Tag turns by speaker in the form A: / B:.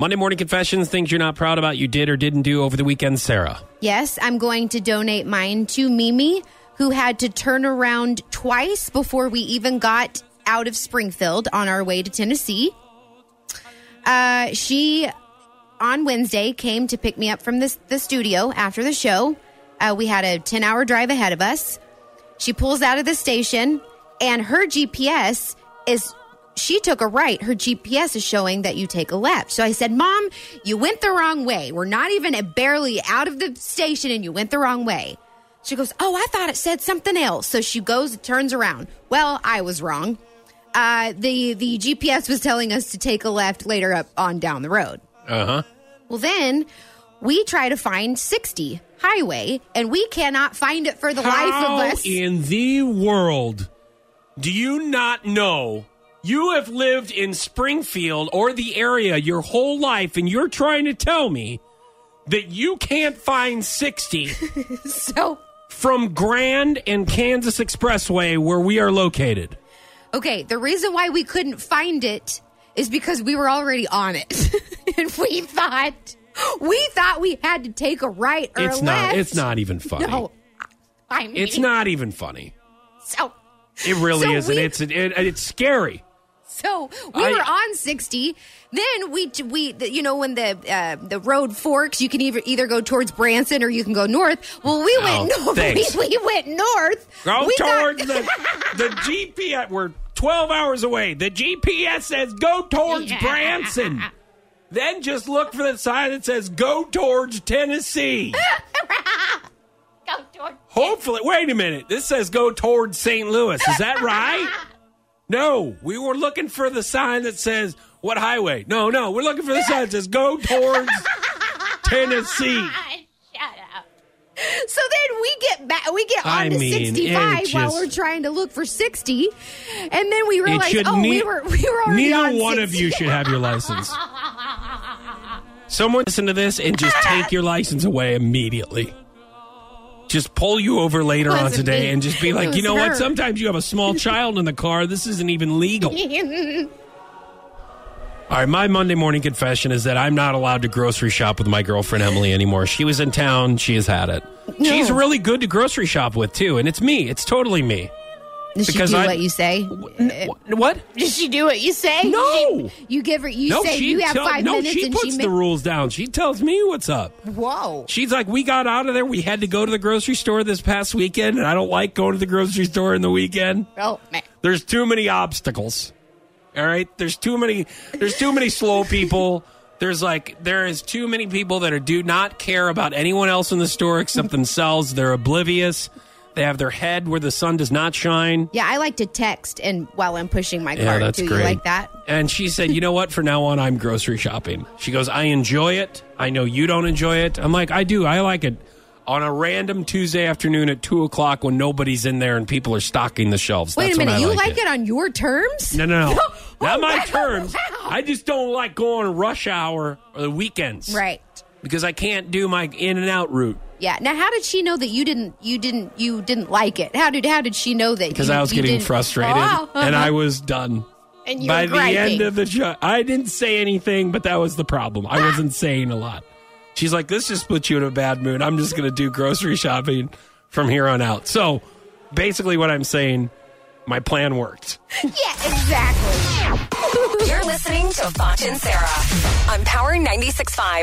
A: Monday morning confessions, things you're not proud about you did or didn't do over the weekend, Sarah.
B: Yes, I'm going to donate mine to Mimi, who had to turn around twice before we even got out of Springfield on our way to Tennessee. Uh, she, on Wednesday, came to pick me up from the, the studio after the show. Uh, we had a 10 hour drive ahead of us. She pulls out of the station, and her GPS is she took a right. Her GPS is showing that you take a left. So I said, Mom, you went the wrong way. We're not even barely out of the station and you went the wrong way. She goes, Oh, I thought it said something else. So she goes, turns around. Well, I was wrong. Uh, the, the GPS was telling us to take a left later up on down the road.
A: Uh huh.
B: Well, then we try to find 60 highway and we cannot find it for the life of us.
A: in the world do you not know? You have lived in Springfield or the area your whole life, and you're trying to tell me that you can't find 60
B: so,
A: from Grand and Kansas Expressway where we are located.
B: okay, the reason why we couldn't find it is because we were already on it. and we thought we thought we had to take a right or
A: It's
B: a
A: not.
B: left.
A: It's not even funny.
B: No. I mean,
A: It's not even funny.
B: So,
A: It really
B: So
A: isn't.
B: we-
A: It's it, it's scary.
B: So we
A: I-
B: were on sixty. Then we we you know when the uh, the road forks, you can either either go towards Branson or you can go north. Well, we went
A: Oh,
B: north.
A: thanks.
B: We, we went north.
A: Go
B: We got-
A: towards the the GPS. We're twelve hours away. The GPS says go towards Branson. Then just look for the sign that says go towards Tennessee.
B: Go towards-
A: Hopefully, wait a minute. This says go towards St. Louis. Is that right? No, we were looking for the sign that says what highway? No, no, we're looking for the sign that says go towards Tennessee.
B: Shut up. So then we get back. We get
A: I
B: on to
A: mean, it
B: sixty-five while we're trying to look for sixty, and then we realize,
A: should
B: oh, we were we were already
A: Neither
B: on
A: one of you should have your license. Someone listen to this and just take your license away immediately. Just pull you over later on today
B: me.
A: and just be like, you know what? Sometimes you have a small child in the car. This isn't even legal. All right, my Monday morning confession is that I'm not allowed to grocery shop with my girlfriend Emily anymore. She was in town. She has had it. She's really good to grocery shop with too, and it's me. It's totally me.
B: Does she
A: Because
B: do
A: I-
B: what you say?
A: Wh- uh, What?
B: Does she do what you say?
A: No.
B: You, you give her. You
A: no,
B: say
A: she
B: you have
A: tell-
B: five
A: no,
B: minutes,
A: she
B: and
A: puts
B: she
A: the
B: ma-
A: rules down. She tells me what's up.
B: Whoa.
A: She's like, we got out of there. We had to go to the grocery store this past weekend, and I don't like going to the grocery store in the weekend.
B: Oh man.
A: There's too many obstacles. All right, there's too many. There's too many slow people. There's like there is too many people that are do not care about anyone else in the store except themselves. They're oblivious. They have their head where the sun does not shine.
B: Yeah, I like to text and while I'm pushing my
A: Yeah,
B: cart.
A: that's
B: Do
A: great.
B: you like that?
A: And she said, "You know what? For now on, I'm grocery shopping." She goes, "I enjoy it. I know you don't enjoy it." I'm like, "I do. I like it." On a random Tuesday afternoon at two o'clock when nobody's in there and people are stocking the shelves.
B: Wait
A: That's
B: a
A: when
B: minute.
A: I
B: you
A: like,
B: like it. on your terms?
A: No, no, no.
B: Oh,
A: Not my
B: wow,
A: terms.
B: wow.
A: I just don't like going rush hour or the weekends.
B: Right.
A: Because I can't do my in and out route.
B: Yeah. Now, how did she know that you didn't? You didn't? You didn't like it? How did? How did she know that?
A: Because
B: you,
A: I was
B: you
A: getting
B: didn't-
A: frustrated
B: Oh,
A: and
B: uh-huh.
A: I was done.
B: And you
A: By
B: were
A: the end of the show, I didn't say anything, but that was the problem. I wasn't saying a lot. She's like, this just puts you in a bad mood. I'm just going to do grocery shopping from here on out. So basically, what I'm saying, my plan worked.
B: Yeah. Exactly.
C: You're listening to Foch and Sarah on Power 96.5.